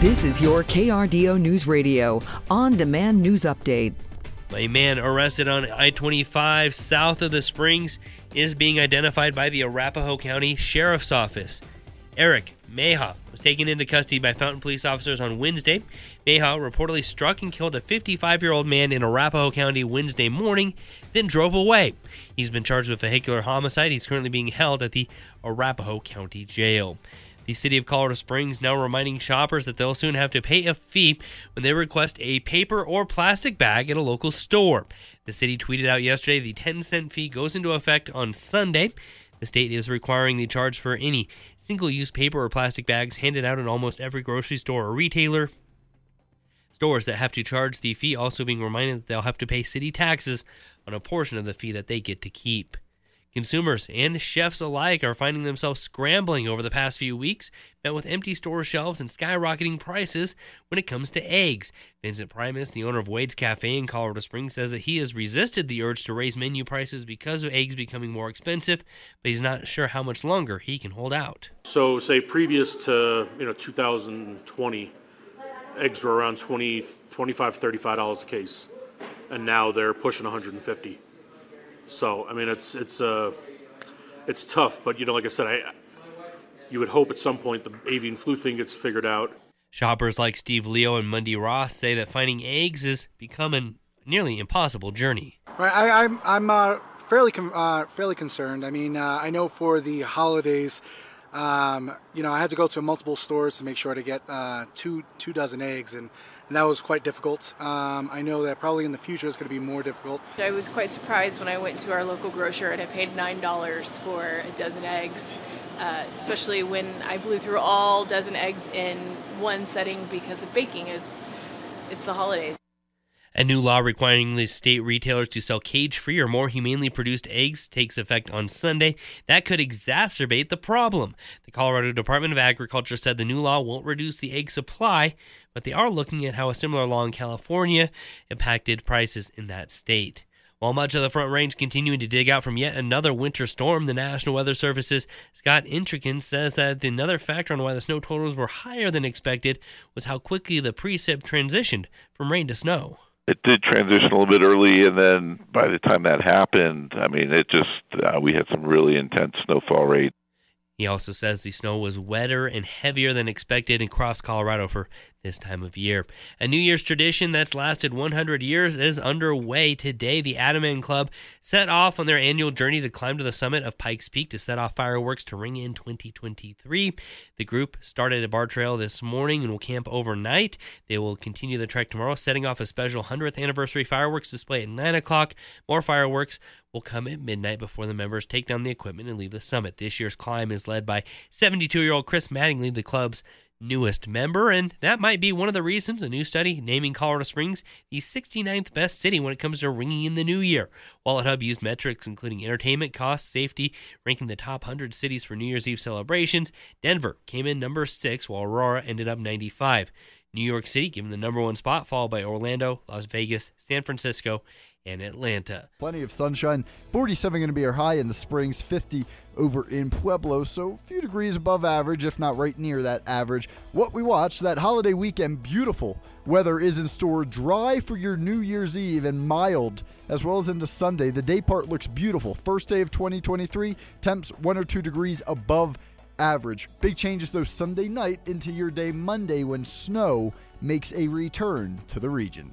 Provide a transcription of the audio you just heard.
This is your KRDO News Radio on demand news update. A man arrested on I 25 south of the Springs is being identified by the Arapahoe County Sheriff's Office. Eric Meha was taken into custody by Fountain police officers on Wednesday. Meha reportedly struck and killed a 55 year old man in Arapahoe County Wednesday morning, then drove away. He's been charged with vehicular homicide. He's currently being held at the Arapahoe County Jail. The city of Colorado Springs now reminding shoppers that they'll soon have to pay a fee when they request a paper or plastic bag at a local store. The city tweeted out yesterday the 10 cent fee goes into effect on Sunday. The state is requiring the charge for any single use paper or plastic bags handed out in almost every grocery store or retailer. Stores that have to charge the fee also being reminded that they'll have to pay city taxes on a portion of the fee that they get to keep. Consumers and chefs alike are finding themselves scrambling over the past few weeks, met with empty store shelves and skyrocketing prices when it comes to eggs. Vincent Primus, the owner of Wade's Cafe in Colorado Springs, says that he has resisted the urge to raise menu prices because of eggs becoming more expensive, but he's not sure how much longer he can hold out. So, say previous to you know 2020, eggs were around 20, 25, 35 dollars a case, and now they're pushing 150. So I mean, it's it's uh, it's tough, but you know, like I said, I you would hope at some point the avian flu thing gets figured out. Shoppers like Steve Leo and Mundy Ross say that finding eggs is becoming a nearly impossible journey. Right, I, I'm I'm uh, fairly com- uh, fairly concerned. I mean, uh, I know for the holidays. Um, you know, I had to go to multiple stores to make sure to get uh, two two dozen eggs, and and that was quite difficult. Um, I know that probably in the future it's going to be more difficult. I was quite surprised when I went to our local grocer and I paid $9 for a dozen eggs, uh, especially when I blew through all dozen eggs in one setting because of baking as it's the holidays. A new law requiring the state retailers to sell cage free or more humanely produced eggs takes effect on Sunday. That could exacerbate the problem. The Colorado Department of Agriculture said the new law won't reduce the egg supply, but they are looking at how a similar law in California impacted prices in that state. While much of the Front Range continuing to dig out from yet another winter storm, the National Weather Service's Scott Intrican says that another factor on why the snow totals were higher than expected was how quickly the precip transitioned from rain to snow it did transition a little bit early, and then by the time that happened, I mean, it just uh, we had some really intense snowfall rate. He also says the snow was wetter and heavier than expected across Colorado for this time of year. A New Year's tradition that's lasted 100 years is underway today. The AdAmAn Club set off on their annual journey to climb to the summit of Pikes Peak to set off fireworks to ring in 2023. The group started at Barr Trail this morning and will camp overnight. They will continue the trek tomorrow, setting off a special 100th anniversary fireworks display at 9 o'clock. More fireworks will come at midnight before the members take down the equipment and leave the summit. This year's climb is led by 72 year old Chris Mattingly, the club's newest member, and that might be one of the reasons a new study naming Colorado Springs the 69th best city when it comes to ringing in the new year. WalletHub used metrics including entertainment costs, safety, ranking the top 100 cities for New Year's Eve celebrations. Denver came in number 6, while Aurora ended up 95. New York City given the number one spot, followed by Orlando, Las Vegas, San Francisco, and Atlanta. Plenty of sunshine. 47 going to be our high in the Springs, 50 over in Pueblo, so a few degrees above average, if not right near that average. What we watch that holiday weekend, beautiful weather is in store, dry for your New Year's Eve and mild as well as into Sunday. The day part looks beautiful. First day of 2023, temps one or two degrees above average. Big changes though Sunday night into your day Monday when snow makes a return to the region.